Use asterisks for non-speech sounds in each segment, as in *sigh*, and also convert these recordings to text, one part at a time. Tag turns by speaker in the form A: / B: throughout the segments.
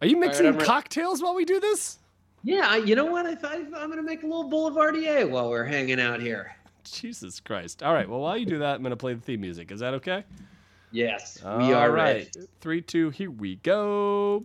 A: Are you mixing
B: re-
A: cocktails while we do this?
B: Yeah, you know what? I thought I'm gonna make a little boulevardier while we're hanging out here.
A: Jesus Christ. All right. Well, while you do that, I'm going to play the theme music. Is that okay?
B: Yes, we
A: All
B: are
A: right.
B: ready.
A: Three, two, here we go.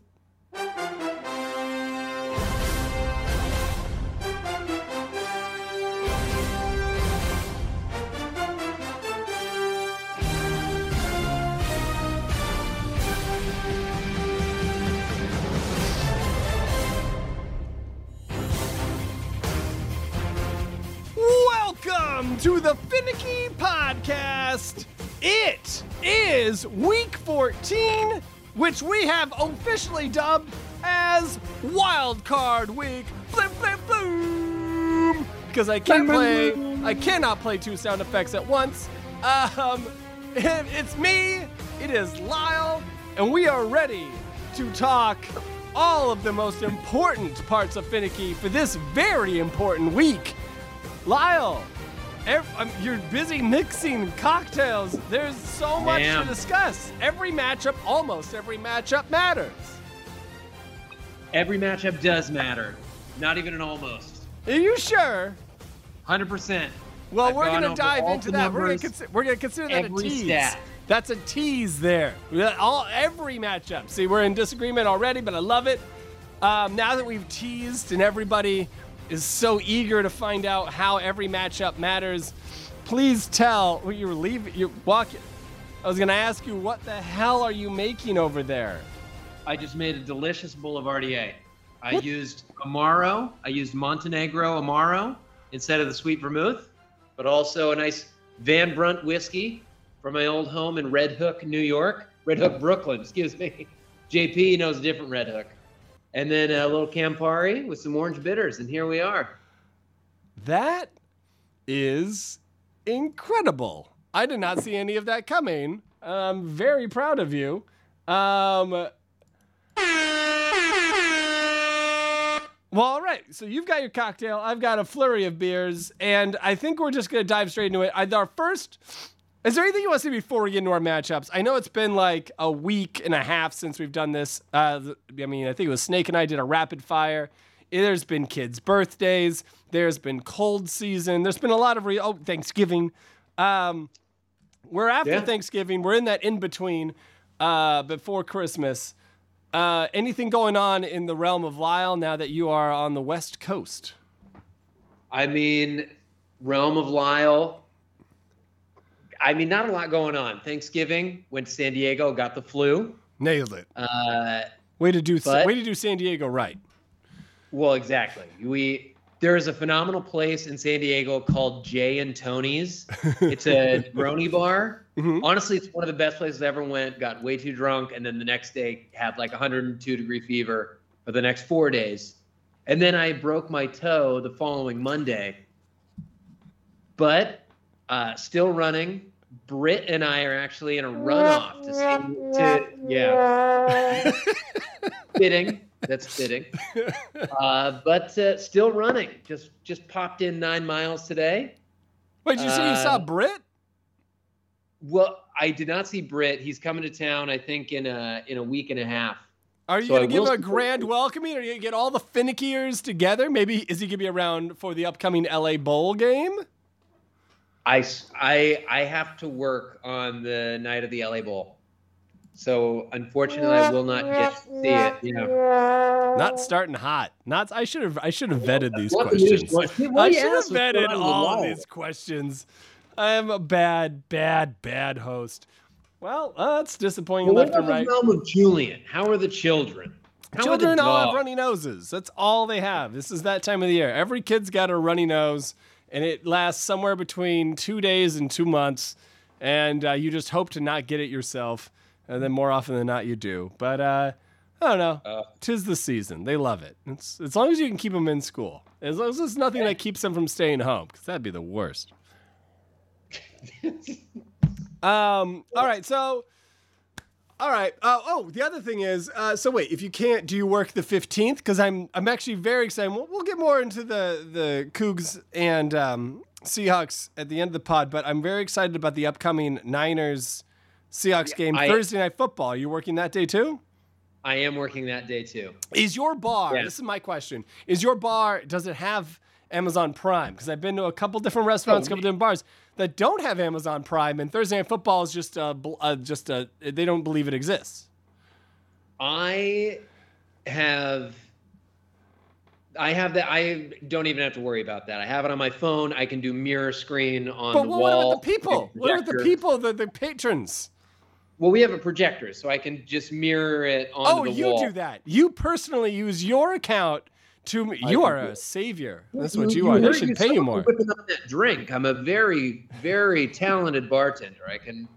A: The Finicky Podcast. It is week 14, which we have officially dubbed as Wild Card Week. Flip, flip, boom! Because I can't play, I cannot play two sound effects at once. Um, it- *laughs* it's me, it is Lyle, and we are ready to talk all of the most important parts of Finicky for this very important week. Lyle, ev- um, you're busy mixing cocktails. There's so much
B: Damn.
A: to discuss. Every matchup, almost every matchup matters.
B: Every matchup does matter. Not even an almost.
A: Are you sure?
B: Hundred percent.
A: Well,
B: I've
A: we're gonna dive into that. We're gonna, consi- gonna consider that a tease.
B: stat.
A: That's a tease there. All every matchup. See, we're in disagreement already, but I love it. Um, now that we've teased and everybody is so eager to find out how every matchup matters, please tell. Well, you were leaving. You're walking. I was gonna ask you, what the hell are you making over there?
B: I just made a delicious boulevardier. I used Amaro. I used Montenegro Amaro instead of the sweet vermouth, but also a nice Van Brunt whiskey from my old home in Red Hook, New York. Red Hook, Brooklyn, *laughs* excuse me. JP knows a different Red Hook. And then a little Campari with some orange bitters, and here we are.
A: That is incredible. I did not see any of that coming. I'm very proud of you. Um, well, all right. So you've got your cocktail. I've got a flurry of beers, and I think we're just gonna dive straight into it. Our first. Is there anything you want to say before we get into our matchups? I know it's been like a week and a half since we've done this. Uh, I mean, I think it was Snake and I did a rapid fire. There's been kids' birthdays. There's been cold season. There's been a lot of re- oh Thanksgiving. Um, we're after
B: Yeah.
A: Thanksgiving. We're in that in between uh, before Christmas. Uh, anything going on in the realm of Lyle now that you are on the West Coast?
B: I mean, Realm of Lyle. I mean, not a lot going on. Thanksgiving went to San Diego, got the flu.
A: Nailed it.
B: Uh,
A: Way to do
B: but-
A: way to do San Diego right.
B: well, exactly. We there is a phenomenal place in San Diego called Jay and Tony's. *laughs* It's a Negroni bar.
A: Mhm.
B: Honestly, it's one of the best places I ever went. Got way too drunk, and then the next day had like 102 degree fever for the next four days, and then I broke my toe the following Monday. But uh, still running. Britt and I are actually in a runoff to see to yeah. *laughs* fitting. That's fitting. Uh, but uh, still running. Just just popped in nine miles today.
A: Wait, did you say you saw
B: Uh,
A: Brit?
B: Well, I did not see Britt. He's coming to town. I think in a in a week and a half.
A: Are you
B: so
A: gonna give
B: will
A: him a
B: see-
A: grand welcoming? Are you gonna get all the finickiers together? Maybe is he gonna be around for the upcoming LA Bowl game?
B: I s- I I have to work on the night of the LA Bowl, so unfortunately, I will not get to see it. Yeah.
A: Not starting hot. Not. I should have. I should have vetted these
B: What
A: questions. I should have
B: ask what's going
A: vetted all of these questions. I'm a bad, bad, bad host. Well, uh, that's disappointing
B: Well, what
A: left and
B: about
A: right.
B: the realm of Julian? How are the children? How
A: Children
B: are the
A: all have runny noses. That's all they have. This is that time of the year. Every kid's got a runny nose, and it lasts somewhere between two days and two months. And uh, you just hope to not get it yourself, and then more often than not, you do. But uh, I don't know.
B: Uh.
A: Tis the season. They love it. It's as long as you can keep them in school. As long as there's nothing that keeps them from staying home, because that'd be the worst. *laughs* Um. All right. So. All right. Uh, oh, the other thing is, uh, so wait, if you can't, do you work the fifteenth? Because I'm, I'm actually very excited. We'll, we'll get more into the the Cougs and um, Seahawks at the end of the pod, but I'm very excited about the upcoming Niners Seahawks game
B: I-
A: Thursday night football. Are you working that day too?
B: I am working that day too.
A: Is your bar?
B: Yeah.
A: This is my question. Is your bar? Does it have Amazon Prime? Because I've been to a couple different restaurants, a
B: Oh,
A: couple different bars that don't have Amazon Prime, and Thursday Night Football is just a, bl- uh just a they don't believe it exists.
B: I have I have that I don't even have to worry about that. I have it on my phone. I can do mirror screen on
A: But
B: the
A: what
B: wall.
A: about the people? What about the people, the, the patrons?
B: Well, we have a projector, so I can just mirror it onto
A: Oh, you
B: wall.
A: do that. You personally use your account to. You are a savior. That's what you are. They should pay you more.
B: Whipping up that drink. I'm a very, very talented bartender. I can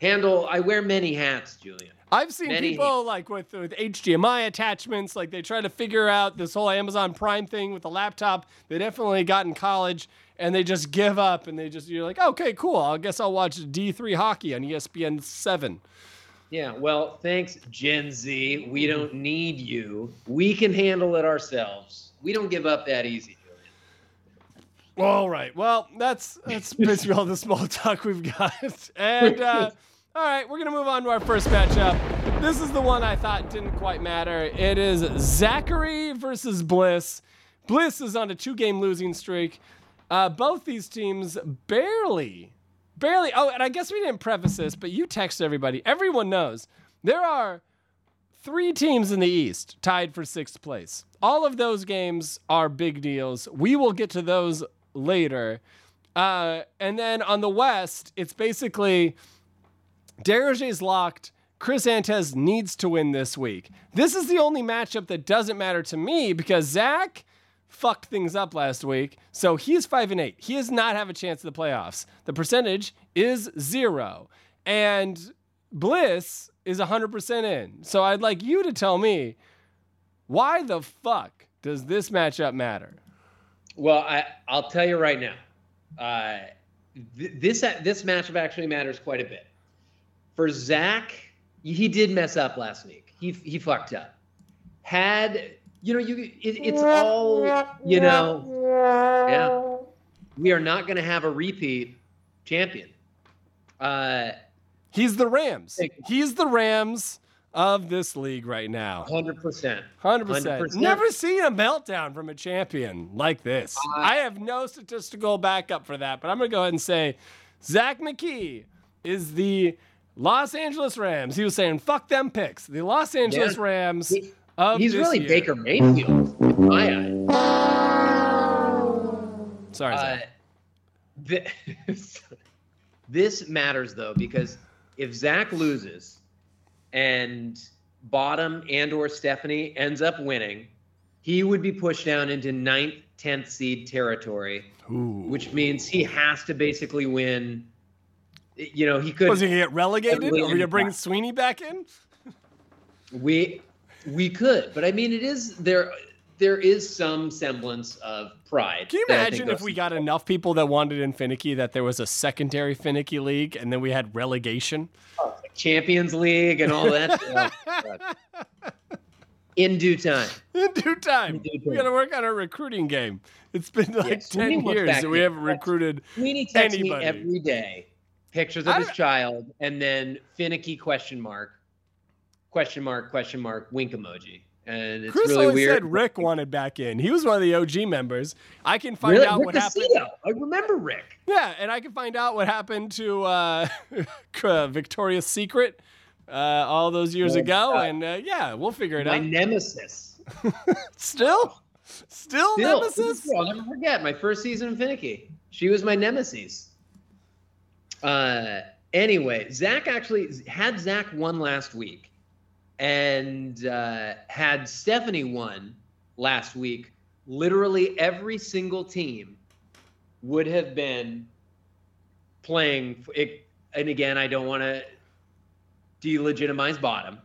B: handle. I wear many hats, Julian.
A: I've seen
B: Many-
A: people like with, with HDMI attachments, like they try to figure out this whole Amazon Prime thing with the laptop. They definitely got in college and they just give up and they just, you're like, okay, cool. I guess I'll watch D3 hockey on ESPN 7.
B: Yeah. Well, thanks, Gen Z. We don't need you. We can handle it ourselves. We don't give up that easy.
A: All right. Well, that's that's basically all the small talk we've got. *laughs* And uh, all right, we're gonna move on to our first matchup. This is the one I thought didn't quite matter. It is Zachary versus Bliss. Bliss is on a two-game losing streak. Uh, both these teams barely, barely. Oh, and I guess we didn't preface this, but you text everybody. Everyone knows there are three teams in the East tied for sixth place. All of those games are big deals. We will get to those later. Uh, and then on the West, it's basically Deroger's locked. Chris Antez needs to win this week. This is the only matchup that doesn't matter to me because Zach fucked things up last week. So he's five and eight. He does not have a chance at the playoffs. The percentage is zero. And Bliss is 100% in. So I'd like you to tell me why the fuck does this matchup matter?
B: Well, I I'll tell you right now. Uh, th- this this matchup actually matters quite a bit. For Zach, he did mess up last week. He he fucked up. Had you know you it, it's all you know. Yeah, we are not going to have a repeat champion. Uh,
A: He's the Rams. He's the Rams of this league right now.
B: hundred percent.
A: 100%.
B: 100%.
A: Never seen a meltdown from a champion like this.
B: Uh,
A: I have no statistical backup for that, but I'm going to go ahead and say Zach McKee is the Los Angeles Rams. He was saying, fuck them picks. The Los Angeles
B: Yeah.
A: Rams
B: He-
A: of
B: He's
A: this
B: really
A: year.
B: Baker Mayfield in my eyes.
A: Sorry,
B: Uh,
A: Zach.
B: this, *laughs* this matters though because if Zach loses and Bottom and or Stephanie ends up winning, he would be pushed down into ninth, tenth seed territory,
A: Ooh.
B: which means he has to basically win. You know, he could.
A: Was he get relegated? Are we
B: Heavily
A: going to bring. Sweeney back in?
B: We we could, but I mean, it is there. There is some semblance of pride.
A: Can you
B: that I think
A: imagine if we got enough people that wanted in Finicky that there was a secondary Finicky league and then we had relegation?
B: Oh, Champions League and all that? *laughs* Oh, In due time.
A: In due time.
B: In due
A: We got to work on our recruiting game. It's been like
B: Yeah,
A: 10 years that we haven't recruited.
B: Sweeney texts
A: Anybody.
B: me every day pictures of his child and then finicky question mark, question mark, question mark, wink emoji. And it's
A: Chris
B: really
A: always
B: weird.
A: said Rick wanted back in. He was one of the OG members. I can find
B: Really?
A: out
B: Rick
A: what happened.
B: Aceto. I remember Rick.
A: Yeah, and I can find out what happened to uh, *laughs* Victoria's Secret uh, all those years ago.
B: God.
A: And uh, yeah, we'll figure it
B: My
A: out.
B: My nemesis. *laughs*
A: Still? Still,
B: Still,
A: nemesis?
B: I'll never forget my first season of Finicky. She was my nemesis. Uh, anyway, Zach actually had Zach won last week, and uh, had Stephanie won last week. Literally every single team would have been playing. It, and again, I don't want to delegitimize bottom,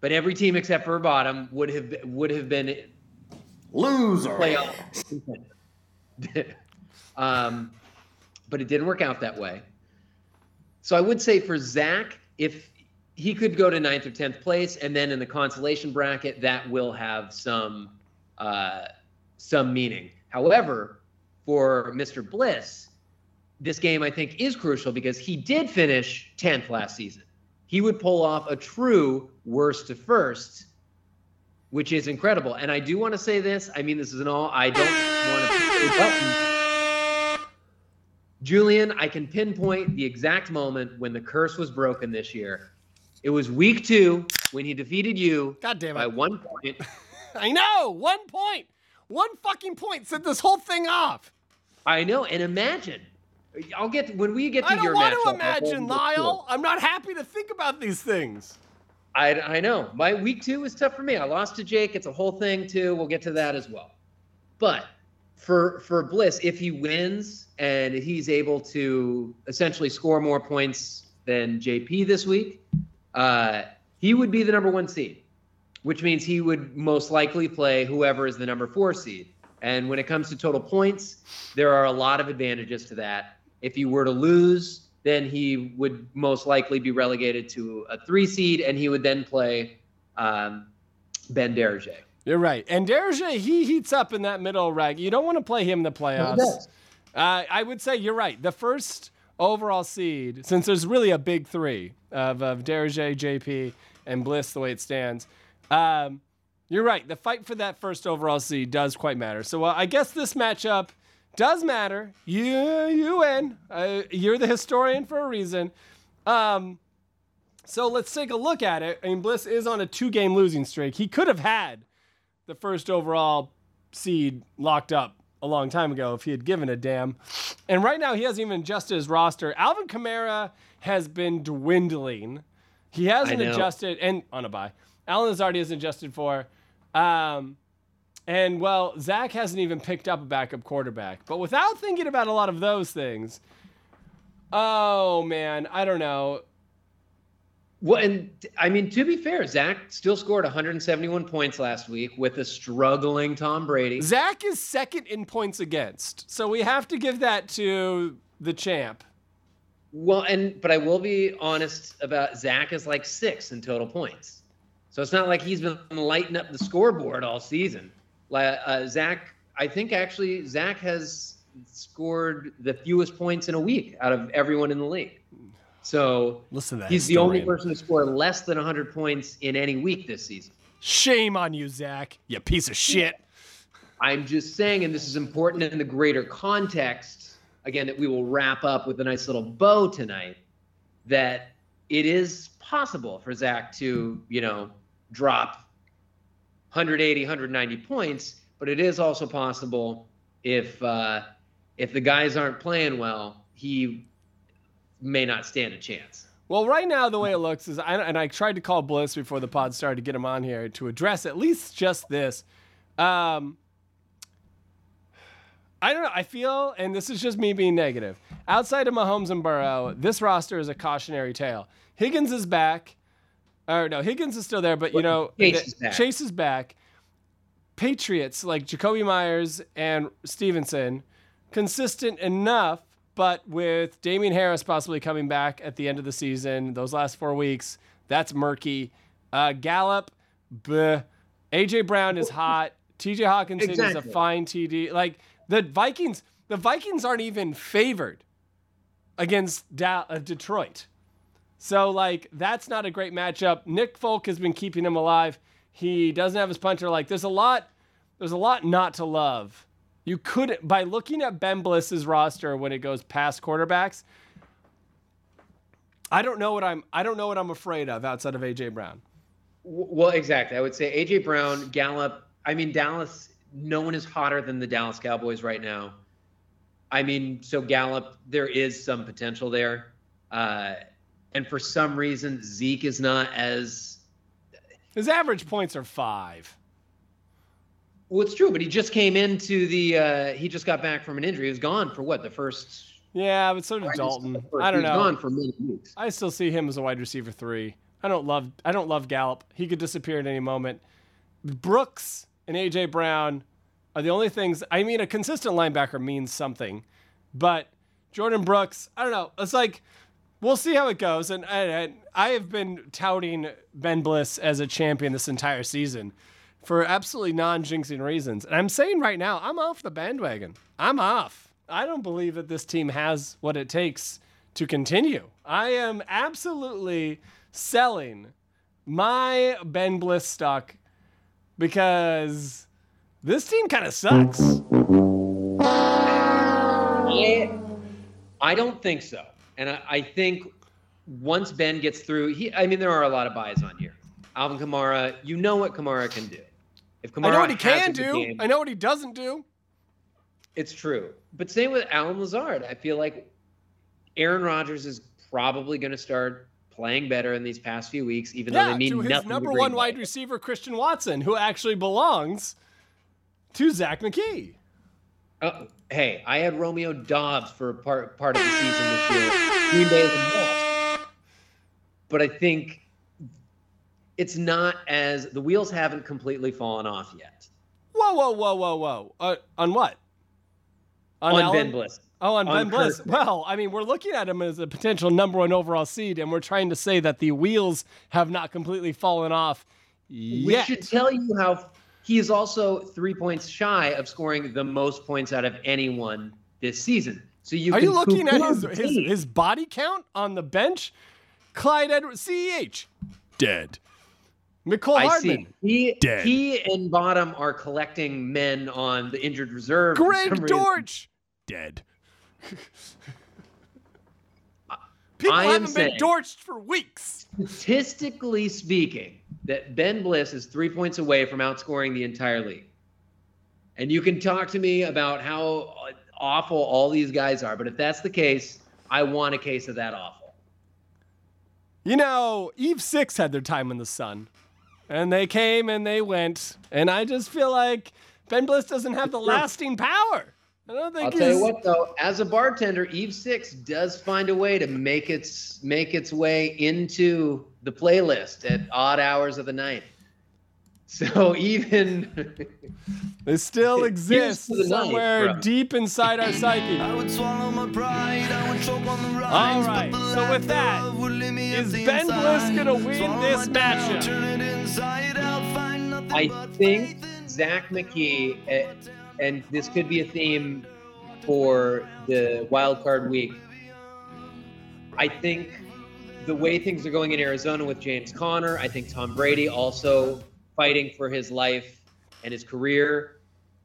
B: but every team except for bottom would have would have been
C: Loser.
B: playoff *laughs* um, but it didn't work out that way. So I would say for Zach, if he could go to ninth or tenth place, and then in the consolation bracket, that will have some uh, some meaning. However, for Mr. Bliss, this game I think is crucial because he did finish tenth last season. He would pull off a true worst to first which is incredible. And I do want to say this. I mean, this is an all. I don't want to. Julian, I can pinpoint the exact moment when the curse was broken this year. It was week two when he defeated you
A: God damn it.
B: by one point. *laughs*
A: I know. One point. One fucking point set this whole thing off.
B: I know, and imagine. I'll get when we get to your match.
A: I don't want
B: matchup,
A: to imagine. Lyle. I'm not happy to think about these things.
B: I, I know. My week two was tough for me. I lost to Jake. It's a whole thing too. We'll get to that as well. But for for Bliss, if he wins and he's able to essentially score more points than JP this week, uh, he would be the number one seed, which means he would most likely play whoever is the number four seed. And when it comes to total points, there are a lot of advantages to that. If he were to lose, then he would most likely be relegated to a three seed, and he would then play um, Ben.
A: You're right. And he heats up in that middle rag. You don't want to play him in the playoffs. Uh, I would say you're right. The first overall seed, since there's really a big three of, of Derege, JP, and Bliss, the way it stands, um, you're right. The fight for that first overall seed does quite matter. So uh, I guess this matchup does matter. You, you win. Uh, you're the historian for a reason. Um, so let's take a look at it. I mean, Bliss is on a two game losing streak. He could have had the first overall seed locked up a long time ago if he had given a damn. And right now, he hasn't even adjusted his roster. Alvin Kamara has been dwindling. He hasn't adjusted, and on a buy, Alan Lazardi hasn't adjusted for. Um, and well, Zach hasn't even picked up a backup quarterback. But without thinking about a lot of those things, oh man, I don't know.
B: Well, and I mean, to be fair, Zach still scored 171 points last week with a struggling Tom Brady.
A: Zach is second in points against. So we have to give that to the champ.
B: Well, and but I will be honest about Zach is like six in total points, so it's not like he's been lighting up the scoreboard all season. Like uh, Zach, I think actually Zach has scored the fewest points in a week out of everyone in the league. So
A: Listen to that.
B: he's the only person to score less than 100 points in any week this season.
A: Shame on you, Zach. You piece of shit.
B: I'm just saying, and this is important in the greater context, again, that we will wrap up with a nice little bow tonight, that it is possible for Zach to, you know, drop 180, 190 points, but it is also possible if uh, if the guys aren't playing well, he may not stand a chance.
A: Well, right now the way it looks is, I, and I tried to call Bliss before the pod started to get him on here to address at least just this. Um, I don't know. I feel, and this is just me being negative. Outside of Mahomes and Burrow, this roster is a cautionary tale. Higgins is back. Or no, Higgins is still there, but you know,
B: Chase
A: the-
B: is back.
A: Chase is back. Patriots like Jakobi Meyers and Stevenson, consistent enough, but with Damien Harris possibly coming back at the end of the season, those last four weeks, that's murky. Uh, Gallup, bleh. AJ Brown is hot. TJ Hockenson is a fine TD. Like the Vikings, the Vikings aren't even favored against da- uh, Detroit. So like that's not a great matchup. Nick Folk has been keeping him alive. He doesn't have his punter. Like there's a lot, there's a lot not to love. You could by looking at Ben Bliss's roster when it goes past quarterbacks. I don't know what I'm. I don't know what I'm afraid of outside of AJ Brown.
B: Well, exactly. I would say AJ Brown, Gallup. I mean, Dallas. No one is hotter than the Dallas Cowboys right now. I mean, so Gallup, there is some potential there, uh, and for some reason Zeke is not as.
A: His average points are five.
B: Well, it's true, but he just came into the. Uh, he just got back from an injury. He was gone for what the first.
A: Yeah, but so did Dalton. I don't know.
B: Gone for many weeks.
A: I still see him as a wide receiver three. I don't love I don't love Gallup. He could disappear at any moment. Brooks and AJ Brown are the only things I mean a consistent linebacker means something. But Jordan Brooks, I don't know. It's like we'll see how it goes and I, I have been touting Ben Bliss as a champion this entire season for absolutely non-jinxing reasons. And I'm saying right now, I'm off the bandwagon. I'm off. I don't believe that this team has what it takes to continue. I am absolutely selling my Ben Bliss stock because this team kind of sucks.
B: I, I don't think so. And I, I think once Ben gets through, he I mean there are a lot of buys on here. Alvin Kamara, you know what Kamara can do. If Kamara
A: I know what he can do.
B: game,
A: I know what he doesn't do.
B: It's true. But same with Allen Lazard. I feel like Aaron Rodgers is probably going to start playing better in these past few weeks, even though
A: Yeah,
B: they mean
A: to his
B: nothing.
A: number one wide receiver, Christian Watson, who actually belongs to Zach McKee.
B: Uh, hey, I had Romeo Doubs for a part part of the season this year. Green Bay is a mess. But I think it's not as the wheels haven't completely fallen off yet
A: Whoa, whoa, whoa, whoa, whoa. Uh, on what?
B: on,
A: Allen?
B: Ben Bliss.
A: Oh, on,
B: on
A: Ben Bliss.
B: Kirk.
A: Well, I mean, we're looking at him as a potential number one overall seed, and we're trying to say that the wheels have not completely fallen off
B: We should tell you how he is also three points shy of scoring the most points out of anyone this season. So you
A: Are you looking at his, his his body count on the bench? Clyde Edwards, CEH, dead. Mecole
B: I
A: Hardman,
B: see. He
A: Dead.
B: he and Bottom are collecting men on the injured reserve.
A: Greg
B: some reason.
A: Dortch, dead. *laughs* People
B: I
A: haven't been dorched for weeks.
B: Statistically speaking, that Ben Bliss is three points away from outscoring the entire league. And you can talk to me about how awful all these guys are, but if that's the case, I want a case of that awful.
A: You know, Eve Six had their time in the sun, and they came and they went, and I just feel like Ben Bliss doesn't have the lasting power. I don't think
B: I'll
A: he's.
B: tell you what though, as a bartender, Eve Six does find a way to make its make its way into the playlist at odd hours of the night. *laughs* So even *laughs*
A: They still
B: Here's
A: exist
B: to the night,
A: somewhere
B: bro.
A: deep inside our psyche.
D: I would swallow my pride, I would choke on the rhymes,
A: right,
D: but the
A: so with
D: lack
A: that,
D: thereof would leave me
A: is
D: empty
A: Ben Bliss
D: inside.
A: gonna win
D: Swallow
A: this
D: my
A: matchup?
B: I think Zach McKee, eh, and this could be a theme for the wild card week. I think the way things are going in Arizona with James Conner, I think Tom Brady also fighting for his life and his career.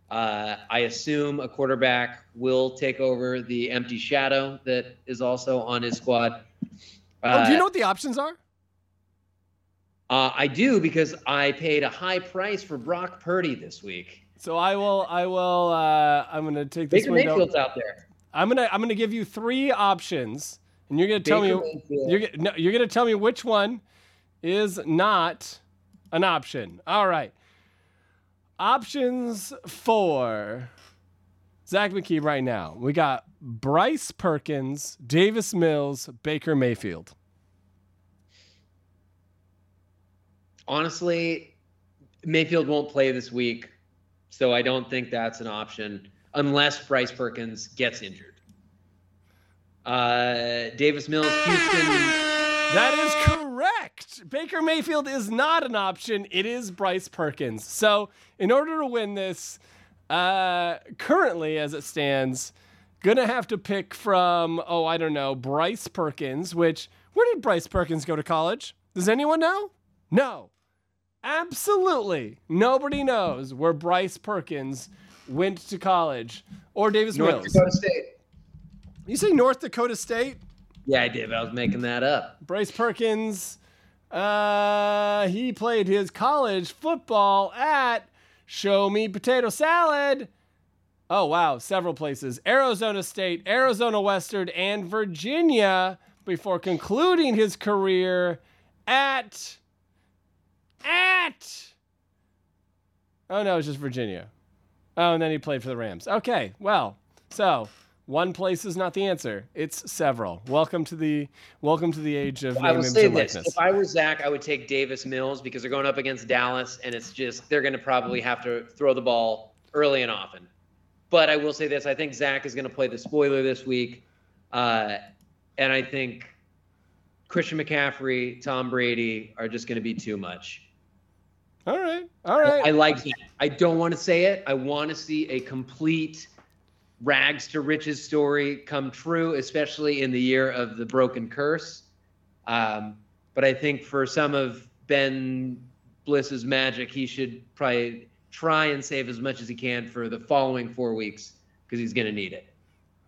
B: Uh, I assume a quarterback will take over the empty shadow that is also on his squad.
A: oh, do you
B: Uh,
A: know what the options are?
B: Uh, I do because I paid a high price for Brock Purdy this week.
A: So I will. I will. Uh, I'm gonna take this
B: Baker
A: window.
B: Mayfield's out there.
A: I'm gonna. I'm gonna give you three options, and you're gonna tell
B: Baker
A: me.
B: Mayfield.
A: You're no, you're gonna tell me which one is not an option. All right. Options for Zach McKee right now. We got Bryce Perkins, Davis Mills, Baker Mayfield.
B: Honestly, Mayfield won't play this week, so I don't think that's an option unless Bryce Perkins gets injured. Uh, Davis Mills, Houston.
A: That is correct. Baker Mayfield is not an option. It is Bryce Perkins. So, in order to win this, uh, currently as it stands, gonna have to pick from oh I don't know Bryce Perkins. Which where did Bryce Perkins go to college? Does anyone know? No, absolutely nobody knows where Bryce Perkins went to college or Davis
B: North
A: Mills.
B: Dakota State.
A: You say North Dakota State?
B: Yeah, I did, but I was making that up.
A: Bryce Perkins, uh, he played his college football at Show Me Potato Salad. Oh, wow, several places Arizona State, Arizona Western, and Virginia before concluding his career at. At. Oh, no, it's just Virginia. Oh, and then he played for the Rams. Okay, well, so one place is not the answer. It's several. Welcome to the welcome to the age of
B: I will say this:
A: likeness.
B: if I were Zach, I would take Davis Mills because they're going up against Dallas, and it's just they're going to probably have to throw the ball early and often. But I will say this: I think Zach is going to play the spoiler this week, uh, and I think Christian McCaffrey, Tom Brady are just going to be too much.
A: All right, all right.
B: I like that. I don't want to say it. I want to see a complete rags to riches story come true, especially in the year of the broken curse. Um, but I think for some of Ben Bliss's magic, he should probably try and save as much as he can for the following four weeks because he's going to need it.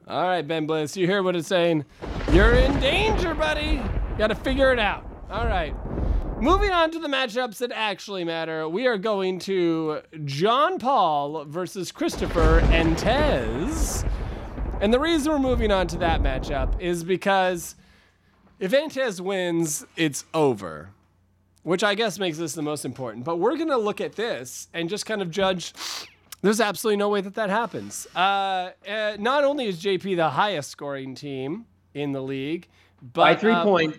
A: All right, Ben Bliss, you hear what it's saying? You're in danger, buddy. Got to figure it out. All right. Moving on to the matchups that actually matter, we are going to John Paul versus Christopher Entez. And the reason we're moving on to that matchup is because if Entez wins, it's over, which I guess makes this the most important. But we're going to look at this and just kind of judge. There's absolutely no way that that happens. Uh, uh, not only is JP the highest scoring team in the league, but
B: By three
A: uh,
B: points.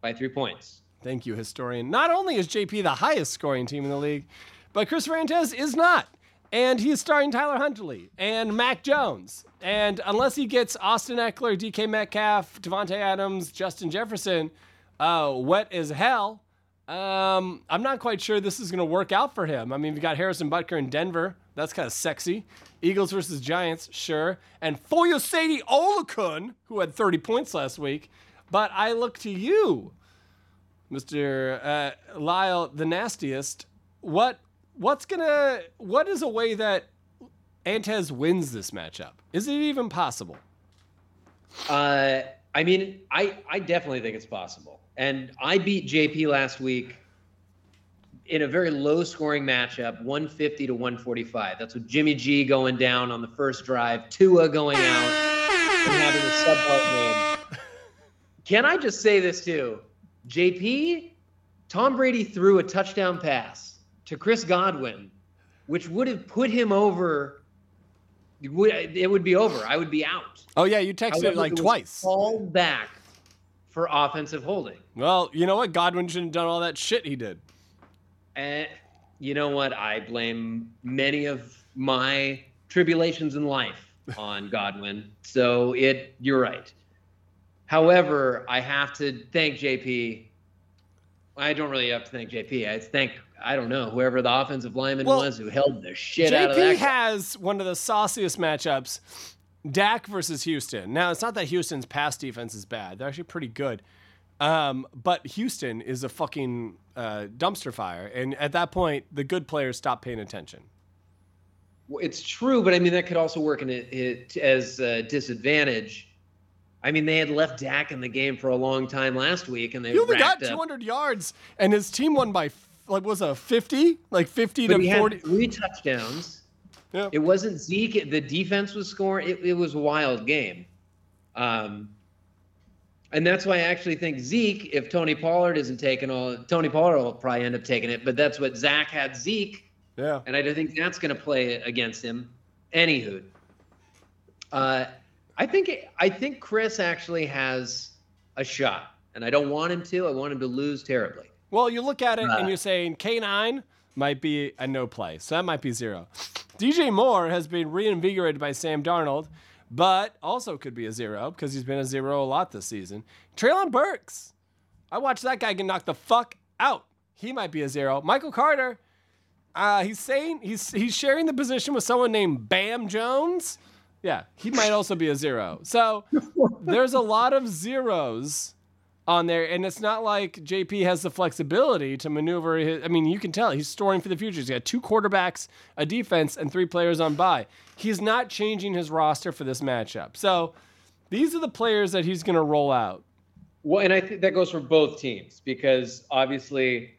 B: By three points.
A: Thank you, historian. Not only is JP the highest scoring team in the league, but Chris Rantez is not. And he is starring Tyler Huntley and Mac Jones. And unless he gets Austin Ekeler, DK Metcalf, Davante Adams, Justin Jefferson, uh, wet as hell, um, I'm not quite sure this is going to work out for him. I mean, we got Harrison Butker in Denver. That's kind of sexy. Eagles versus Giants, sure. And Foyesade Oluokun, who had 30 points last week. But I look to you, Mr. Uh, Lyle, the nastiest. What what's gonna what is a way that Antez wins this matchup? Is it even possible?
B: Uh, I mean, I, I definitely think it's possible. And I beat JP last week in a very low scoring matchup, 150 to 145. That's with Jimmy G going down on the first drive, Tua going out, and having a subpar game. Can I just say this too? JP, Tom Brady threw a touchdown pass to Chris Godwin, which would have put him over. It would, it would be over. I would be out.
A: Oh yeah, you texted it like
B: was
A: twice.
B: Called back for offensive holding.
A: Well, you know what? Godwin shouldn't have done all that shit he did.
B: And you know what? I blame many of my tribulations in life *laughs* on Godwin. So it you're right. However, I have to thank JP. I don't really have to thank JP. I thank I don't know whoever the offensive lineman
A: Well,
B: was who held the shit out of that.
A: JP has one of the sauciest matchups. Dak versus Houston. Now, it's not that Houston's pass defense is bad. They're actually pretty good. Um, but Houston is a fucking uh, dumpster fire. And at that point, the good players stop paying attention.
B: Well, It's true, but I mean that could also work in it, it as a disadvantage. I mean, they had left Dak in the game for a long time last week, and they
A: He only got
B: racked up
A: 200 yards, and his team won by, like, was a 50? Like 50
B: But
A: to
B: had
A: 40?
B: three touchdowns.
A: Yeah.
B: It wasn't Zeke. The defense was scoring. It, it was a wild game. Um, and that's why I actually think Zeke, if Tony Pollard isn't taking all, Tony Pollard will probably end up taking it. But that's what Zach had Zeke,
A: Yeah.
B: and I don't think that's going to play against him. Anywho, uh, I think I think Chris actually has a shot, and I don't want him to. I want him to lose terribly.
A: Well, you look at it
B: Uh,
A: and you're saying K9 might be a no play. So that might be zero. DJ Moore has been reinvigorated by Sam Darnold, but also could be a zero because he's been a zero a lot this season. Treylon Burks. I watched that guy get knocked the fuck out. He might be a zero. Michael Carter. Uh, he's saying he's he's sharing the position with someone named Bam Jones. Yeah, he might also be a zero. So there's a lot of zeros on there, and it's not like JP has the flexibility to maneuver. His, I mean, you can tell he's storing for the future. He's got two quarterbacks, a defense, and three players on bye. He's not changing his roster for this matchup. So these are the players that he's going to roll out.
B: Well, and I think that goes for both teams because obviously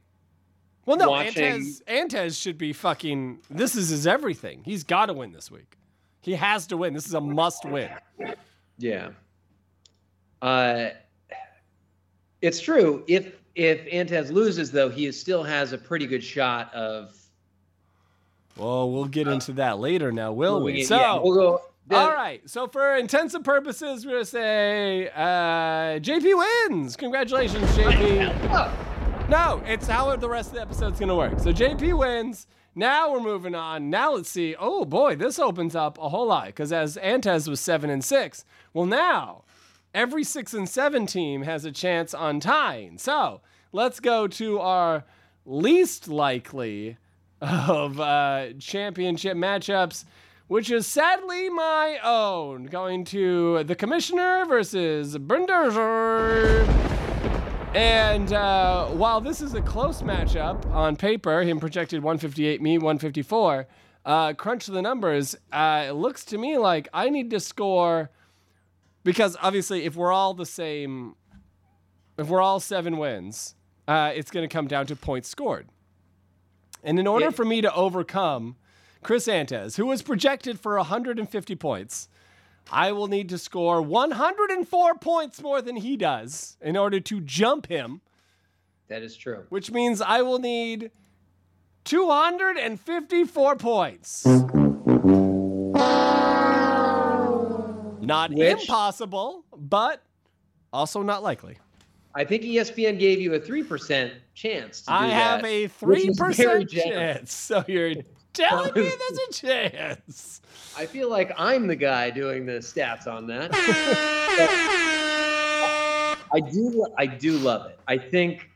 A: Well, no,
B: Watching-
A: Antez, Antez should be fucking. This is his everything. He's got to win this week. He has to win. This is a must win.
B: Yeah. Uh, it's true. If if Antez loses, though, he still has a pretty good shot of.
A: Well, we'll get into that later now, will we?
B: it.
A: So,
B: yeah, we'll go. the-
A: all right. So, for intensive purposes, we're going to say uh, JP wins. Congratulations, JP. No, it's how the rest of the episode's going to work. So, JP wins. Now we're moving on. Now let's see. Oh boy, this opens up a whole lot because as Antez was seven and six, well now every six and seven team has a chance on tying. So let's go to our least likely of uh, championship matchups, which is sadly my own. Going to the Commissioner versus Brenderzer. And uh, while this is a close matchup on paper, him projected 158, me 154, uh, crunch the numbers, uh, it looks to me like I need to score because obviously if we're all the same, if we're all seven wins, uh, it's going to come down to points scored. And in order
B: Yeah.
A: for me to overcome Chris Antes, who was projected for 150 points, I will need to score 104 points more than he does in order to jump him,
B: That is true.
A: which means I will need 254 points. Not
B: Which-
A: impossible, but also not likely.
B: I think ESPN gave you a three percent chance. To do
A: I have
B: that,
A: a 3% chance. So you're telling me there's a chance.
B: I feel like I'm the guy doing the stats on that. I do. I do love it. I think.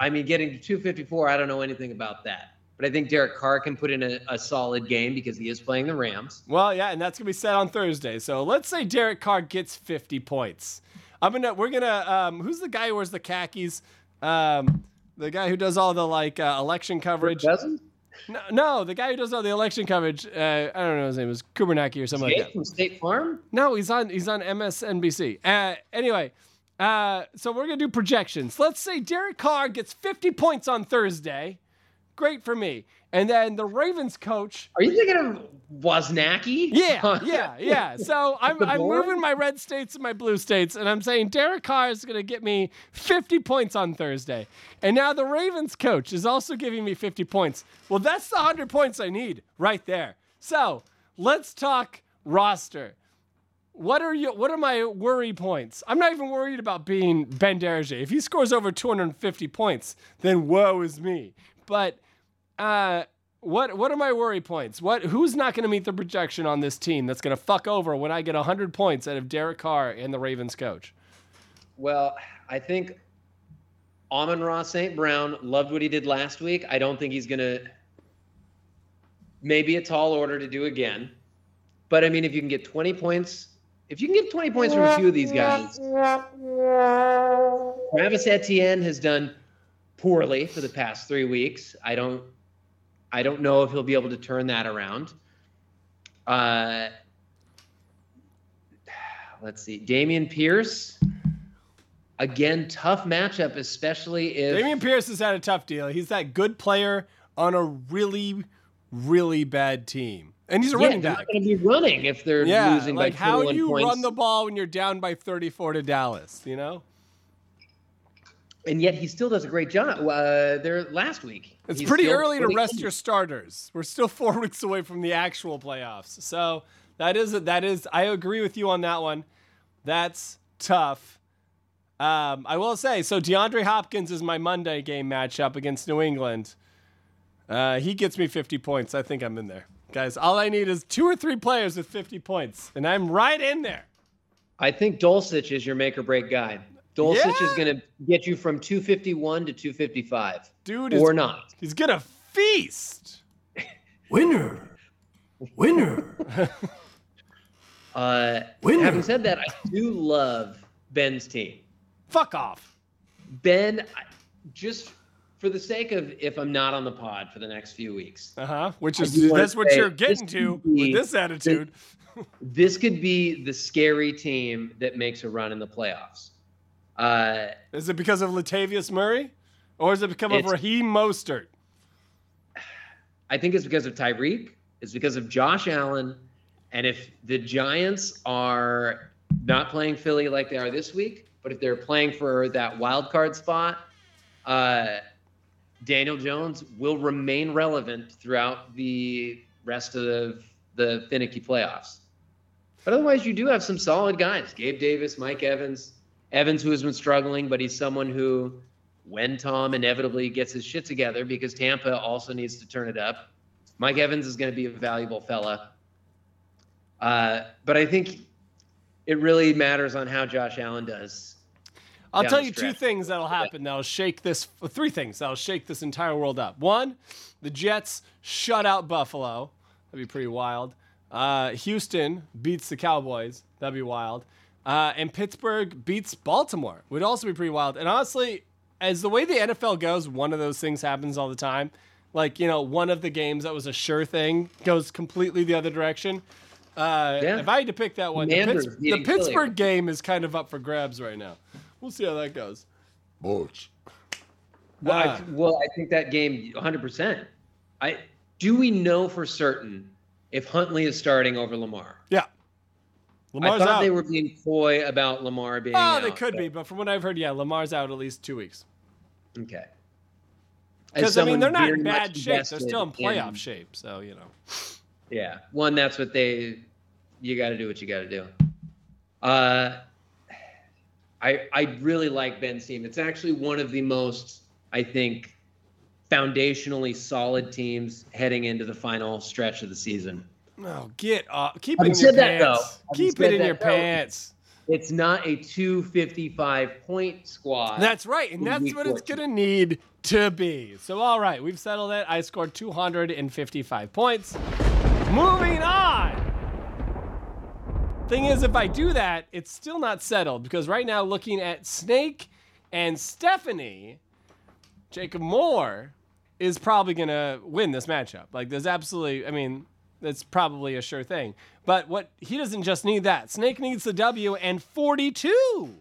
B: I mean, getting to 254. I don't know anything about that, but I think Derek Carr can put in a, a solid game because he is playing the Rams.
A: Well, yeah, and that's gonna be set on Thursday. So let's say Derek Carr gets 50 points. I'm gonna, we're gonna, um, who's the guy who wears the khakis? Um, the guy who does all the like uh, election coverage.
B: Doesn't
A: No, no, the guy who does all the election coverage. Uh, I don't know his name is Kubernacki or something like that.
B: from State Farm?
A: No, he's on he's on MSNBC. Uh, anyway, uh, so we're gonna do projections. Let's say Derek Carr gets 50 points on Thursday. Great for me. And then the Ravens coach.
B: Are you thinking of Wozniacki?
A: Yeah, *laughs* yeah, yeah. So *laughs* I'm I'm moving my red states and my blue states, and I'm saying Derek Carr is gonna get me 50 points on Thursday. And now the Ravens coach is also giving me 50 points. Well, that's the 100 points I need right there. So let's talk roster. What are you? What are my worry points? I'm not even worried about being Ben Derege. If he scores over 250 points, then woe is me. But uh, what what are my worry points? What who's not going to meet the projection on this team that's going to fuck over when I get 100 points out of Derek Carr and the Ravens coach?
B: Well, I think Amon-Ra St. Brown loved what he did last week. I don't think he's going to, maybe a tall order to do again. But I mean, if you can get 20 points, if you can get 20 points from a few of these guys, Travis Etienne has done poorly for the past three weeks. I don't, I don't know if he'll be able to turn that around. Uh, let's see, Dameon Pierce. Again, tough matchup, especially if
A: Dameon Pierce has had a tough deal. He's that good player on a really, really bad team, and he's a
B: yeah,
A: running
B: they're
A: back.
B: not going to be running if they're
A: Yeah,
B: losing
A: like
B: by
A: how
B: 21
A: do you
B: points.
A: run the ball when you're down by 34 to Dallas? You know,
B: and yet he still does a great job. Uh, there last week.
A: it's pretty early to rest
B: in-
A: your starters. We're still *laughs* four weeks away from the actual playoffs, so that is that is. I agree with you on that one. That's tough. Um, I will say so. DeAndre Hopkins is my Monday game matchup against New England. Uh, he gets me 50 points. I think I'm in there, guys. All I need is two or three players with 50 points, and I'm right in there.
B: I think Dulcich is your make or break guy. Dulcich
A: Yeah.
B: is going to get you from 251 to 255,
A: Dude is
B: or not.
A: He's gonna feast. *laughs*
C: Winner. Winner. *laughs*
B: Uh,
C: Winner.
B: having said that, I do love Ben's team.
A: Fuck off.
B: Ben, just for the sake of if I'm not on the pod for the next few weeks,
A: Uh huh. Which is
B: do wanna
A: that's what
B: say
A: you're getting to
B: be-
A: with this attitude.
B: this could be the scary team that makes a run in the playoffs. Uh,
A: Is it because of Latavius Murray, or is it because of Raheem Mostert?
B: I think it's because of Tyreek. It's because of Josh Allen. And if the Giants are not playing Philly like they are this week, but if they're playing for that wild card spot, uh, Daniel Jones will remain relevant throughout the rest of the, the finicky playoffs. But otherwise, you do have some solid guys: Gabe Davis, Mike Evans, Evans, who has been struggling, but he's someone who, when Tom inevitably gets his shit together, because Tampa also needs to turn it up, Mike Evans is going to be a valuable fella. Uh, but I think it really matters on how Josh Allen does.
A: I'll tell you two things that'll happen that'll shake this. Three things that'll shake this entire world up. One, the Jets shut out Buffalo. That'd be pretty wild. Uh, Houston beats the Cowboys. That'd be wild. Uh, and Pittsburgh beats Baltimore. Would also be pretty wild. And honestly, as the way the NFL goes, one of those things happens all the time. Like you know, one of the games that was a sure thing goes completely the other direction. Uh,
B: Yeah.
A: If I had to pick that one, the,
B: Commanders
A: Pitts- the
B: beating Philly.
A: Pittsburgh game is kind of up for grabs right now. We'll see how that goes.
C: Boys.
B: Well, I,
A: Ah.
B: well, I think that game 100%. I do we know for certain if Huntley is starting over Lamar?
A: Yeah,
B: I thought
A: out.
B: they were being coy about Lamar being
A: oh,
B: out.
A: they could
B: but-
A: be, but from what I've heard, yeah, Lamar's out at least two weeks.
B: Okay.
A: Because I mean, they're not in bad shape. They're still in playoff shape. So you know.
B: Yeah, one that's what they. You got to do what you got to do. Uh, I I really like Ben's team. It's actually one of the most I think foundationally solid teams heading into the final stretch of the season.
A: No, get off. Keep it in your
B: that,
A: pants.
B: having
A: Keep it in your
B: though,
A: pants.
B: It's not a 255 point squad.
A: That's right, and that's what it's gonna need to be. So, all right, we've settled it. I scored 255 points. Moving on. Thing is, if I do that, it's still not settled because right now, looking at Snake and Stephanie, Jacob Moore is probably gonna win this matchup. Like, there's absolutely, I mean, that's probably a sure thing. But what he doesn't just need that. Snake needs the W and 42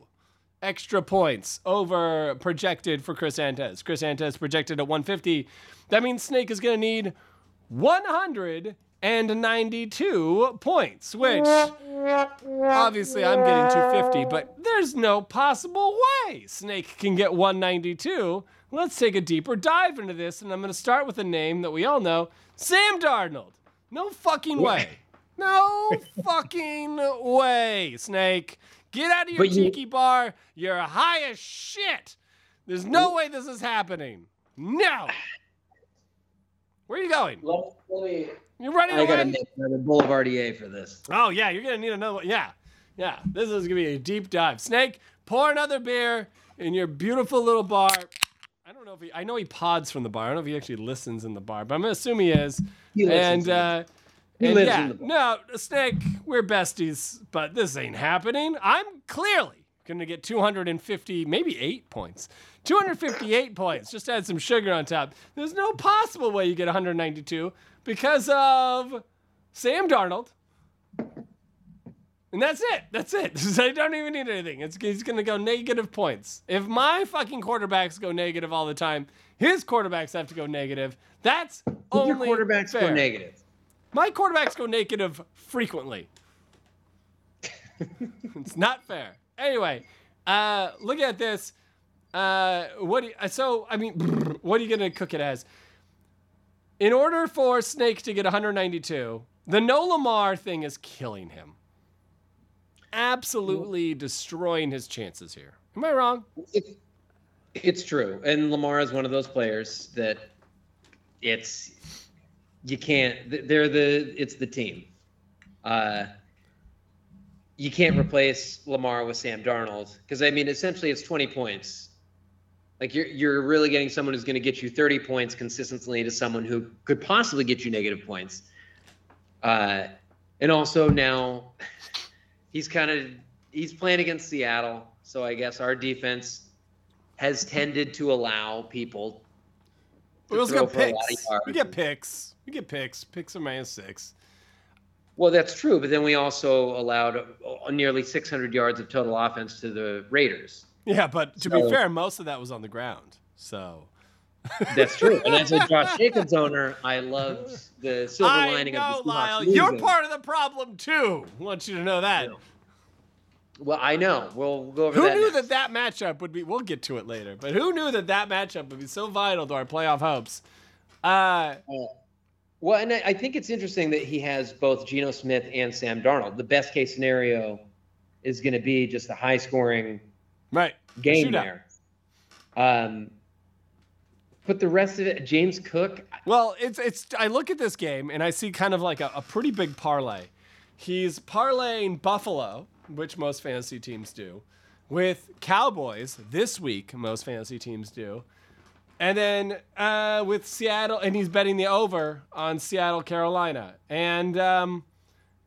A: extra points over projected for Chris Antes. Chris Antes projected at 150. That means Snake is going to need 192 points, which obviously I'm getting 250, but there's no possible way Snake can get 192. Let's take a deeper dive into this, and I'm going to start with a name that we all know Sam Darnold. No fucking way. No fucking way, Snake. Get out of your
B: But you-
A: bar. You're high as shit. There's no way this is happening. No. Where are you going?
B: Let, let me,
A: You're running
B: I gotta make another Boulevardier for this.
A: Oh yeah, you're gonna need another one. Yeah, yeah. This is gonna be a deep dive. Snake, pour another beer in your beautiful little bar. I don't know if he. I know he pods from the bar. I don't know if he actually listens in the bar, but I'm gonna assume he is.
B: He listens
A: and uh,
B: He
A: and
B: lives
A: yeah,
B: in the bar.
A: no, Snake, we're besties, but this ain't happening. I'm clearly gonna get 250, maybe eight points. 258 points. Just add some sugar on top. There's no possible way you get 192 because of Sam Darnold. And that's it. That's it. *laughs* I don't even need anything. It's, he's going to go negative points. If my fucking quarterbacks go negative all the time, his quarterbacks have to go negative. That's only
B: Your quarterbacks
A: fair.
B: go negative.
A: My quarterbacks go negative frequently. *laughs* it's not fair. Anyway, uh, look at this. Uh, what do you, so I mean, what are you gonna cook it as? In order for Snake to get 192, the no Lamar thing is killing him. Absolutely destroying his chances here. Am I wrong?
B: It's, it's true, and Lamar is one of those players that it's you can't. They're the it's the team. Uh, you can't replace Lamar with Sam Darnold because I mean, essentially, it's twenty points. Like you're you're really getting someone who's going to get you thirty points consistently to someone who could possibly get you negative points. Uh, and also now he's kind of he's playing against Seattle, so I guess our defense has tended to allow people to
A: We also
B: throw
A: got
B: for a lot of
A: picks. We get picks. We get picks. Picks are minus six.
B: Well, that's true, but then we also allowed uh, nearly 600 yards of total offense to the Raiders.
A: Yeah, but to be fair, most of that was on the ground. So
B: That's true. and as a Josh *laughs* Jacobs owner, I loved the silver
A: I
B: lining
A: know,
B: of the Seahawks
A: Lyle.
B: losing.
A: You're part of the problem too. I want you to know that.
B: Well, I know. We'll go over
A: Who
B: that.
A: Who knew
B: next.
A: that that matchup would be? We'll get to it later. But who knew that that matchup would be so vital to our playoff hopes? Uh,
B: Well, and I, I think it's interesting that he has both Geno Smith and Sam Darnold. The best case scenario is going to be just a high scoring
A: right.
B: game there. Um, but the rest of it, James Cook,
A: Well, it's it's. I look at this game and I see kind of like a, a pretty big parlay. He's parlaying Buffalo, which most fantasy teams do, with Cowboys this week. Most fantasy teams do, and then uh, with Seattle, and he's betting the over on Seattle, Carolina, and um,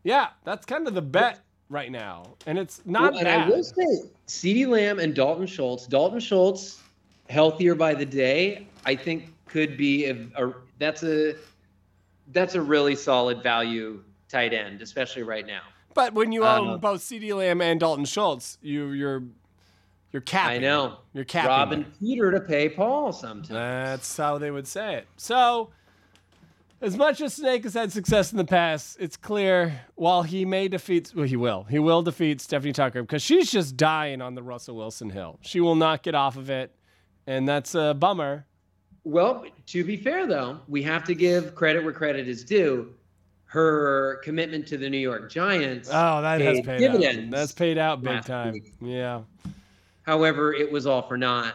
A: yeah, that's kind of the bet right now, and it's not
B: Well, and
A: bad.
B: I will say, CeeDee Lamb and Dalton Schultz. Dalton Schultz healthier by the day, I think could be a, a that's a that's a really solid value tight end, especially right now.
A: But when you own
B: Uh,
A: both CeeDee Lamb and Dalton Schultz, you you're you're capping.
B: I know.
A: You're capping.
B: Robin. Peter to pay Paul sometimes.
A: That's how they would say it. So, as much as Snake has had success in the past, it's clear while he may defeat, well, he will, he will defeat Stephanie Tucker because she's just dying on the Russell Wilson hill. She will not get off of it, and that's a bummer.
B: Well, to be fair though, we have to give credit where credit is due. Her commitment to the New York Giants.
A: Oh, that has
B: paid
A: paid
B: dividends
A: out. That's paid out big time.
B: week.
A: Yeah.
B: However, it was all for naught.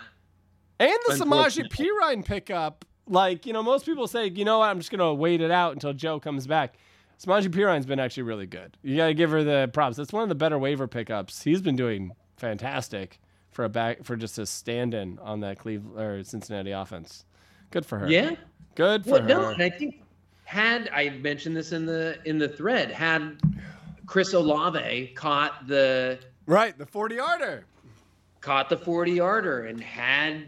A: And the Samaje
B: Unfortunately.
A: Perine pickup, like, you know, most people say, you know what, I'm just going to wait it out until Joe comes back. Samaje Perine's been actually really good. You got to give her the props. That's one of the better waiver pickups. He's been doing fantastic for a back for just a stand-in on that Cleveland or Cincinnati offense. Good for her.
B: Yeah.
A: Good for
B: Well,
A: her.
B: no, and I think had I mentioned this in the in the thread, had Chris Olave caught the
A: right, the 40-yarder.
B: caught the 40 yarder and had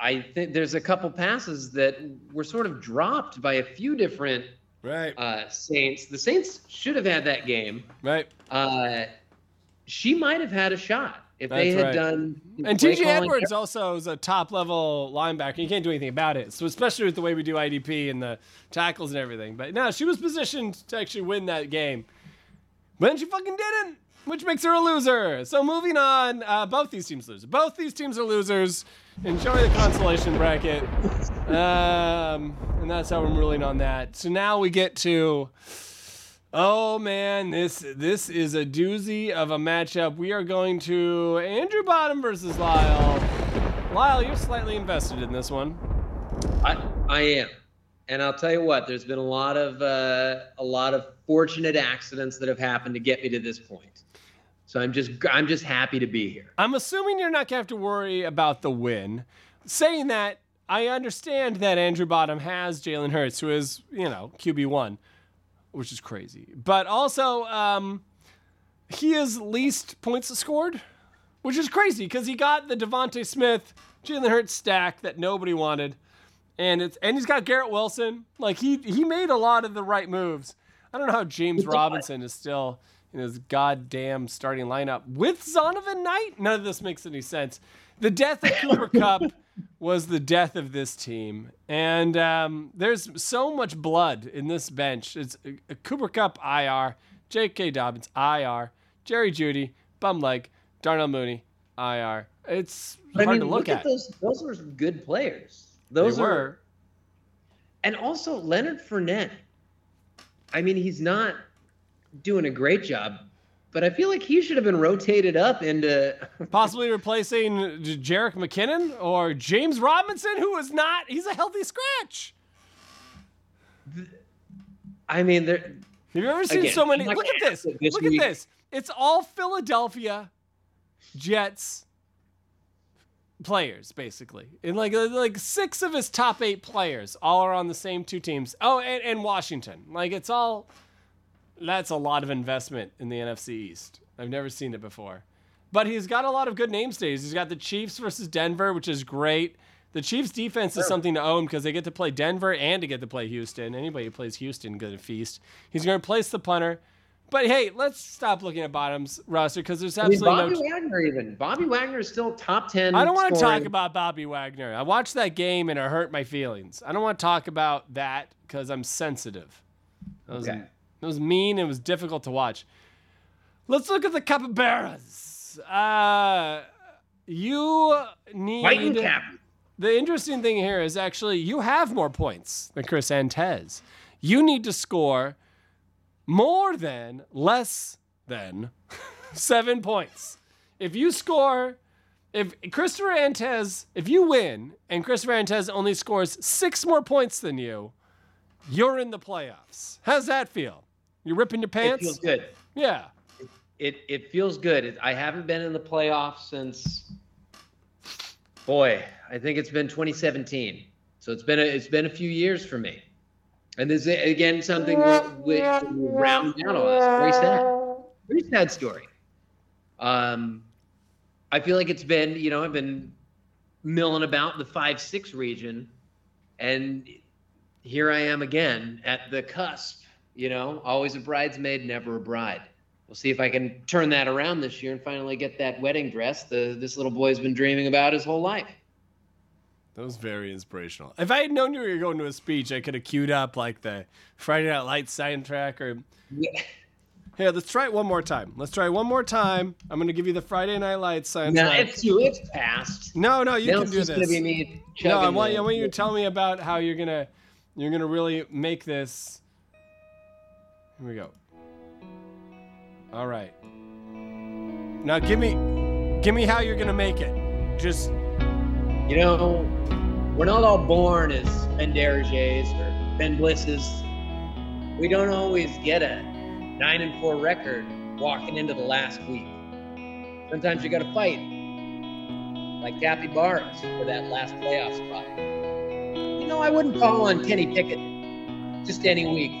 B: I think there's a couple passes that were sort of dropped by a few different
A: Right.
B: uh, Saints. The Saints should have had that game.
A: right.
B: Uh, she might have had a shot if they had
A: right.
B: done.
A: And TJ Edwards also is a top level linebacker. You can't do anything about it. So especially with the way we do IDP and the tackles and everything. But no, she was positioned to actually win that game. But then she fucking didn't, which makes her a loser. So moving on, uh, both these teams lose. Both these teams are losers. Enjoy the consolation bracket. Um, and that's how I'm ruling on that. So now we get to Oh man, this this is a doozy of a matchup. We are going to Andrew Bottom versus Lyle. Lyle, you're slightly invested in this one.
B: I, I am, and I'll tell you what. There's been a lot of uh, a lot of fortunate accidents that have happened to get me to this point. So I'm just I'm just happy to be here.
A: I'm assuming you're not gonna have to worry about the win. Saying that, I understand that Andrew Bottom has Jalen Hurts, who is, you know, QB one, which is crazy. But also, um, he is least points scored, which is crazy because he got the DeVonta Smith, Jalen Hurts stack that nobody wanted, and it's and he's got Garrett Wilson. Like he he made a lot of the right moves. I don't know how James Robinson is still in his goddamn starting lineup with Zonovan Knight. None of this makes any sense. The death of Cooper Kupp was the death of this team, and um, there's so much blood in this bench. It's uh, Cooper Kupp IR, J.K. Dobbins IR, Jerry Jeudy bum leg, Darnell Mooney IR. It's
B: But
A: hard
B: I mean,
A: to look, at.
B: those. Those were good players.
A: They
B: Those
A: were.
B: are, and also Leonard Fournette. I mean, he's not doing a great job, but I feel like he should have been rotated up into. *laughs*
A: possibly replacing Jerick McKinnon or James Robinson, who is not. He's a healthy scratch.
B: I mean, there.
A: Have you ever seen
B: Again,
A: so many? Look at this.
B: this
A: Look at this. It's all Philadelphia Jets players, basically. And like uh, like six of his top eight players all are on the same two teams. Oh, and, and Washington. Like it's all. That's a lot of investment in the NFC East. I've never seen it before. But he's got a lot of good name stays. He's got the Chiefs versus Denver, which is great. The Chiefs defense is something to own because they get to play Denver and to get to play Houston. Anybody who plays Houston get a feast. He's going to replace the punter. But hey, let's stop looking at bottoms roster because there's
B: I mean,
A: absolutely
B: Bobby
A: no.
B: Wagner even. Bobby Wagner is still top ten.
A: I don't want to talk about Bobby Wagner. I watched that game and it hurt my feelings. I don't want to talk about that because I'm sensitive. That was,
B: Okay.
A: It was mean. It was difficult to watch. Let's look at the capybaras. Uh, you need.
B: Fighting cap.
A: The interesting thing here is actually you have more points than Chris Antez. You need to score more than, less than *laughs* seven points. If you score, if Christopher Antez, if you win and Christopher Antez only scores six more points than you, you're in the playoffs. How's that feel? You ripping your pants.
B: It feels good.
A: Yeah.
B: It it feels good. It, I haven't been in the playoffs since. Boy, I think it's been 2017. So it's been a, it's been a few years for me. And this is again something round down on us. Very sad. Very sad story. Um, I feel like it's been, you know, I've been milling about the five six region, and here I am again at the cusp. You know, always a bridesmaid, never a bride. We'll see if I can turn that around this year and finally get that wedding dress the this little boy's been dreaming about his whole life.
A: That was very inspirational. If I had known you were going to a speech, I could have queued up like the Friday Night Lights soundtrack or.
B: Yeah.
A: Here, let's try it one more time. Let's try it one more time. I'm gonna give you the Friday Night Lights soundtrack.
B: No, it's too. It's past.
A: no, no, you
B: now
A: can do this.
B: gonna be me.
A: No, I want,
B: the-
A: I want you to tell me about how you're gonna you're gonna really make this. Here we go. All right. Now give me give me how you're gonna make it. Just
B: You know, we're not all born as Ben Derriers or Ben Blisses. We don't always get a nine and four record walking into the last week. Sometimes you got to fight, like Kathy Barnes for that last playoff spot. You know, I wouldn't call on Kenny Pickett just any week.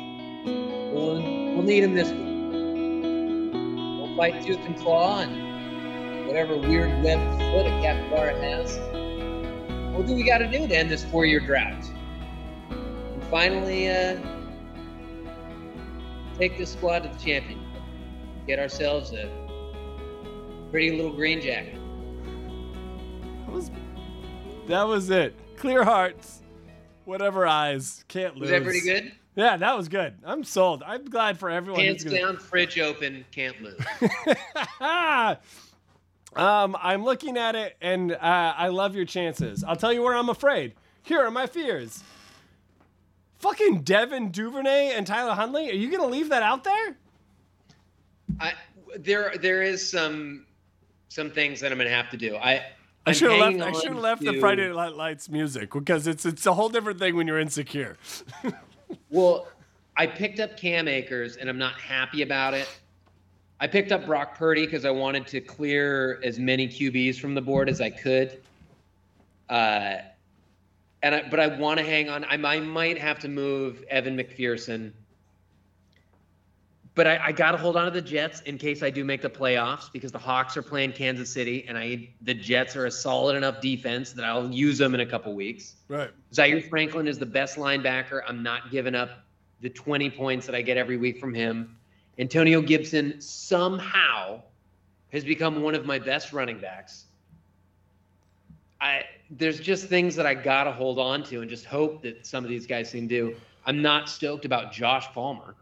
B: We'll, we'll need him this week. We'll fight tooth and claw and whatever weird webbed foot a capybara has. What do we got to do to end this four-year drought? And finally, uh, take this squad to the championship. Get ourselves a pretty little green jacket.
A: that was that was it. Clear hearts, whatever eyes, can't lose.
B: Was that pretty good?
A: Yeah, that was good. I'm sold. I'm glad for everyone.
B: Hands
A: gonna...
B: down, fridge open, can't lose. *laughs*
A: um, I'm looking at it, and uh, I love your chances. I'll tell you where I'm afraid. Here are my fears. Fucking Devin Duvernay and Tyler Huntley. Are you gonna leave that out there?
B: I, there, there is some some things that I'm gonna have to do. I
A: I
B: I'm
A: should have left. I should have left the Friday Night Lights music because it's it's a whole different thing when you're insecure. *laughs*
B: Well, I picked up Cam Akers, and I'm not happy about it. I picked up Brock Purdy because I wanted to clear as many QBs from the board as I could. Uh, and I, but I want to hang on. I, I might have to move Evan McPherson. But I, I got to hold on to the Jets in case I do make the playoffs because the Hawks are playing Kansas City, and I the Jets are a solid enough defense that I'll use them in a couple weeks.
A: Right.
B: Zaire Franklin is the best linebacker. I'm not giving up the 20 points that I get every week from him. Antonio Gibson somehow has become one of my best running backs. I there's just things that I gotta hold on to and just hope that some of these guys can do. I'm not stoked about Josh Palmer.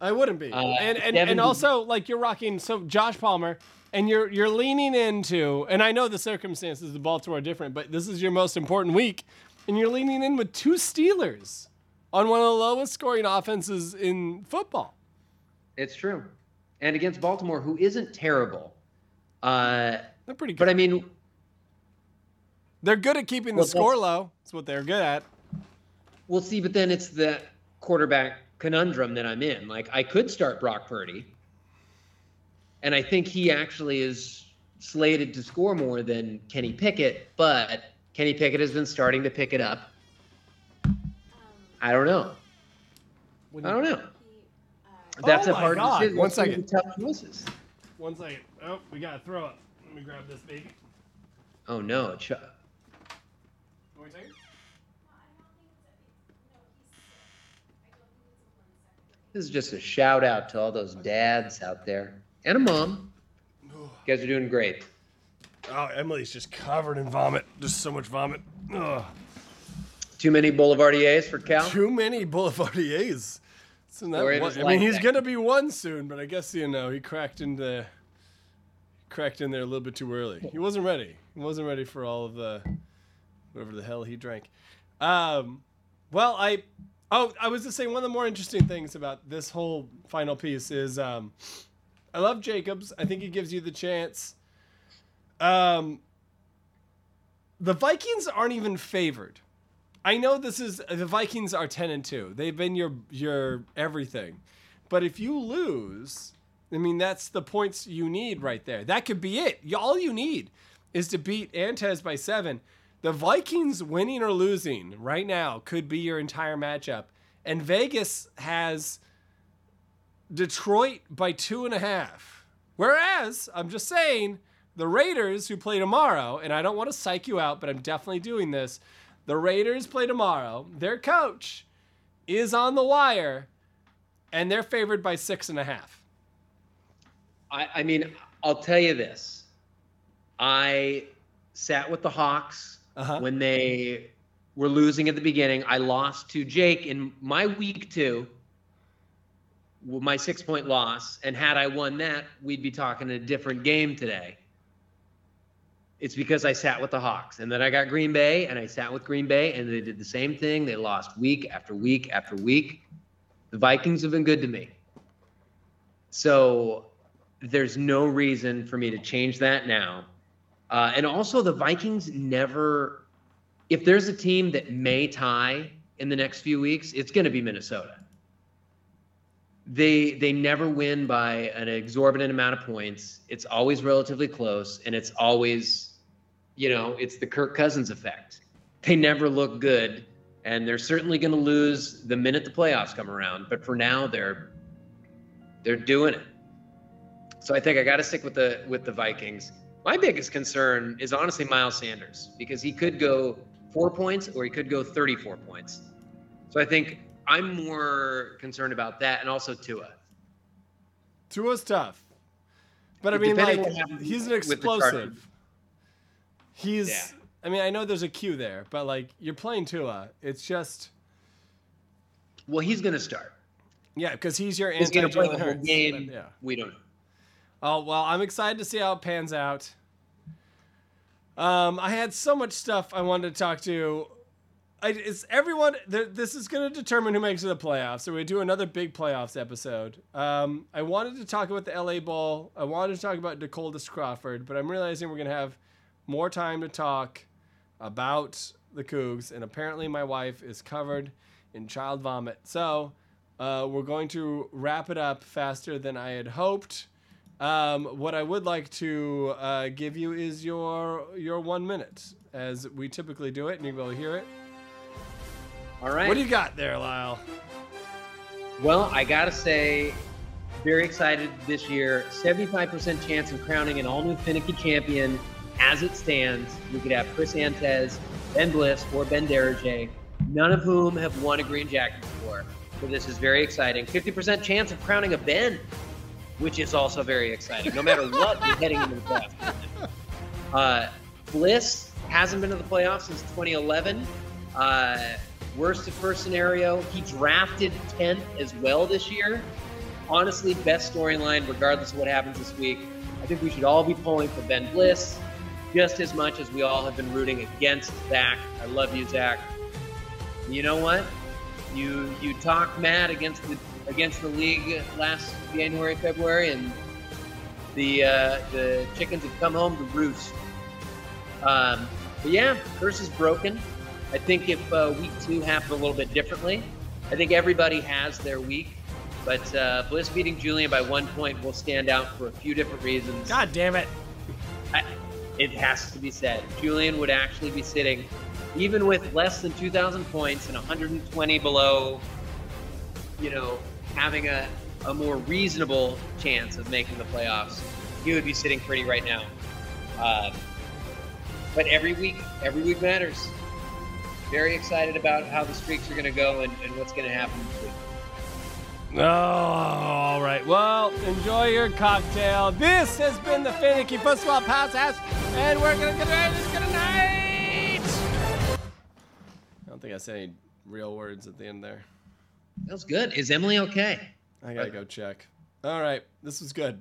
A: I wouldn't be.
B: Uh,
A: and and,
B: Devin-
A: and also like you're rocking so Josh Palmer and you're you're leaning into and I know the circumstances of Baltimore are different, but this is your most important week and you're leaning in with two Steelers on one of the lowest scoring offenses in football.
B: It's true. And against Baltimore, who isn't terrible. Uh,
A: They're pretty good.
B: but I mean,
A: they're good at keeping the score low. That's what they're good at.
B: We'll see, but then it's the quarterback conundrum that I'm in. Like, I could start Brock Purdy, and I think he actually is slated to score more than Kenny Pickett, but Kenny Pickett has been starting to pick it up. I don't know. I don't know. Oh That's
A: Oh
B: a hard
A: God.
B: decision.
A: One
B: Those are
A: second.
B: Tough choices.
A: One second. Oh, we gotta throw it. Let me grab this baby.
B: Oh no, Ch-
A: One second.
B: This is just a shout out to all those dads out there and a mom. You guys are doing great.
A: Oh, Emily's just covered in vomit. Just so much vomit. Ugh.
B: Too many Boulevardiers for Cal.
A: Too many Boulevardiers. Isn't that one- I mean, he's gonna be one soon, but I guess you know he cracked into cracked in there a little bit too early. He wasn't ready. He wasn't ready for all of the whatever the hell he drank. Um, well, I oh I was just saying one of the more interesting things about this whole final piece is um, I love Jacobs. I think he gives you the chance. Um, the Vikings aren't even favored. I know this is the Vikings are 10 and 2. They've been your your everything. But if you lose, I mean that's the points you need right there. That could be it. All you need is to beat Antez by 7. The Vikings winning or losing right now could be your entire matchup. And Vegas has Detroit by two and a half. Whereas, I'm just saying, the Raiders, who play tomorrow, and I don't want to psych you out, but I'm definitely doing this. The Raiders play tomorrow. Their coach is on the wire, and they're favored by six and a half.
B: I, I mean, I'll tell you this. I sat with the Hawks
A: Uh-huh.
B: when they were losing at the beginning. I lost to Jake in my week two, my six point loss. And had I won that, we'd be talking a different game today. It's because I sat with the Hawks. And then I got Green Bay and I sat with Green Bay and they did the same thing. They lost week after week after week. The Vikings have been good to me. So there's no reason for me to change that now. Uh, and also, the Vikings never, if there's a team that may tie in the next few weeks, it's going to be Minnesota. They they never win by an exorbitant amount of points. It's always relatively close, and it's always, you know, it's the Kirk Cousins effect. They never look good, and they're certainly going to lose the minute the playoffs come around. But for now, they're they're doing it. So I think I got to stick with the with the Vikings. My biggest concern is honestly Miles Sanders because he could go four points or he could go 34 points. So I think I'm more concerned about that and also Tua.
A: Tua's tough, but I mean,
B: Depending
A: like
B: on what happens
A: he's an
B: with the Chargers.
A: explosive. He's.
B: Yeah.
A: I mean, I know there's a cue there, but like you're playing Tua. It's just
B: Well, he's going to start.
A: yeah, because he's your
B: He's
A: anti
B: going to play the
A: Jalen
B: whole
A: Hurts.
B: game.
A: but Yeah.
B: We don't know.
A: Oh well, I'm excited to see how it pans out. Um, I had so much stuff I wanted to talk to. I, it's everyone. This is going to determine who makes it to the playoffs. So we do another big playoffs episode. Um, I wanted to talk about the LA Bowl. I wanted to talk about Dakotas Crawford, but I'm realizing we're going to have more time to talk about the Cougs. And apparently, my wife is covered in child vomit. So uh, we're going to wrap it up faster than I had hoped. Um, what I would like to uh, give you is your your one minute, as we typically do it, and you will hear it.
B: All right.
A: What do you got there, Lyle?
B: Well, I gotta say, very excited this year. 75% chance of crowning an all-new Finicky champion as it stands. We could have Chris Antez, Ben Bliss, or Ben Derajay, none of whom have won a green jacket before. So this is very exciting. 50% chance of crowning a Ben, which is also very exciting. No matter what, we're heading into the playoffs. Uh, Bliss hasn't been to the playoffs since 2011. Uh, worst to first scenario, he drafted 10th as well this year. Honestly, best storyline, regardless of what happens this week. I think we should all be pulling for Ben Bliss just as much as we all have been rooting against Zach. I love you, Zach. You know what? You you talked mad against the against the league last January, February, and the uh, the chickens have come home to roost. Um, but yeah, curse is broken. I think if uh, week two happened a little bit differently, I think everybody has their week. But uh, Bliss beating Julian by one point will stand out for a few different reasons.
A: God damn it!
B: I, it has to be said. Julian would actually be sitting, even with less than 2,000 points and 120 below, you know, having a, a more reasonable chance of making the playoffs. He would be sitting pretty right now. Uh, but every week, every week matters. Very excited about how the streaks are going to go and, and what's going to happen this week.
A: Oh, all right. Well, enjoy your cocktail. This has been the Finicky Football Podcast, and we're gonna get ready to night. I don't think I said any real words at the end there.
B: Was good. Is Emily okay?
A: I gotta go check. All right, this was good.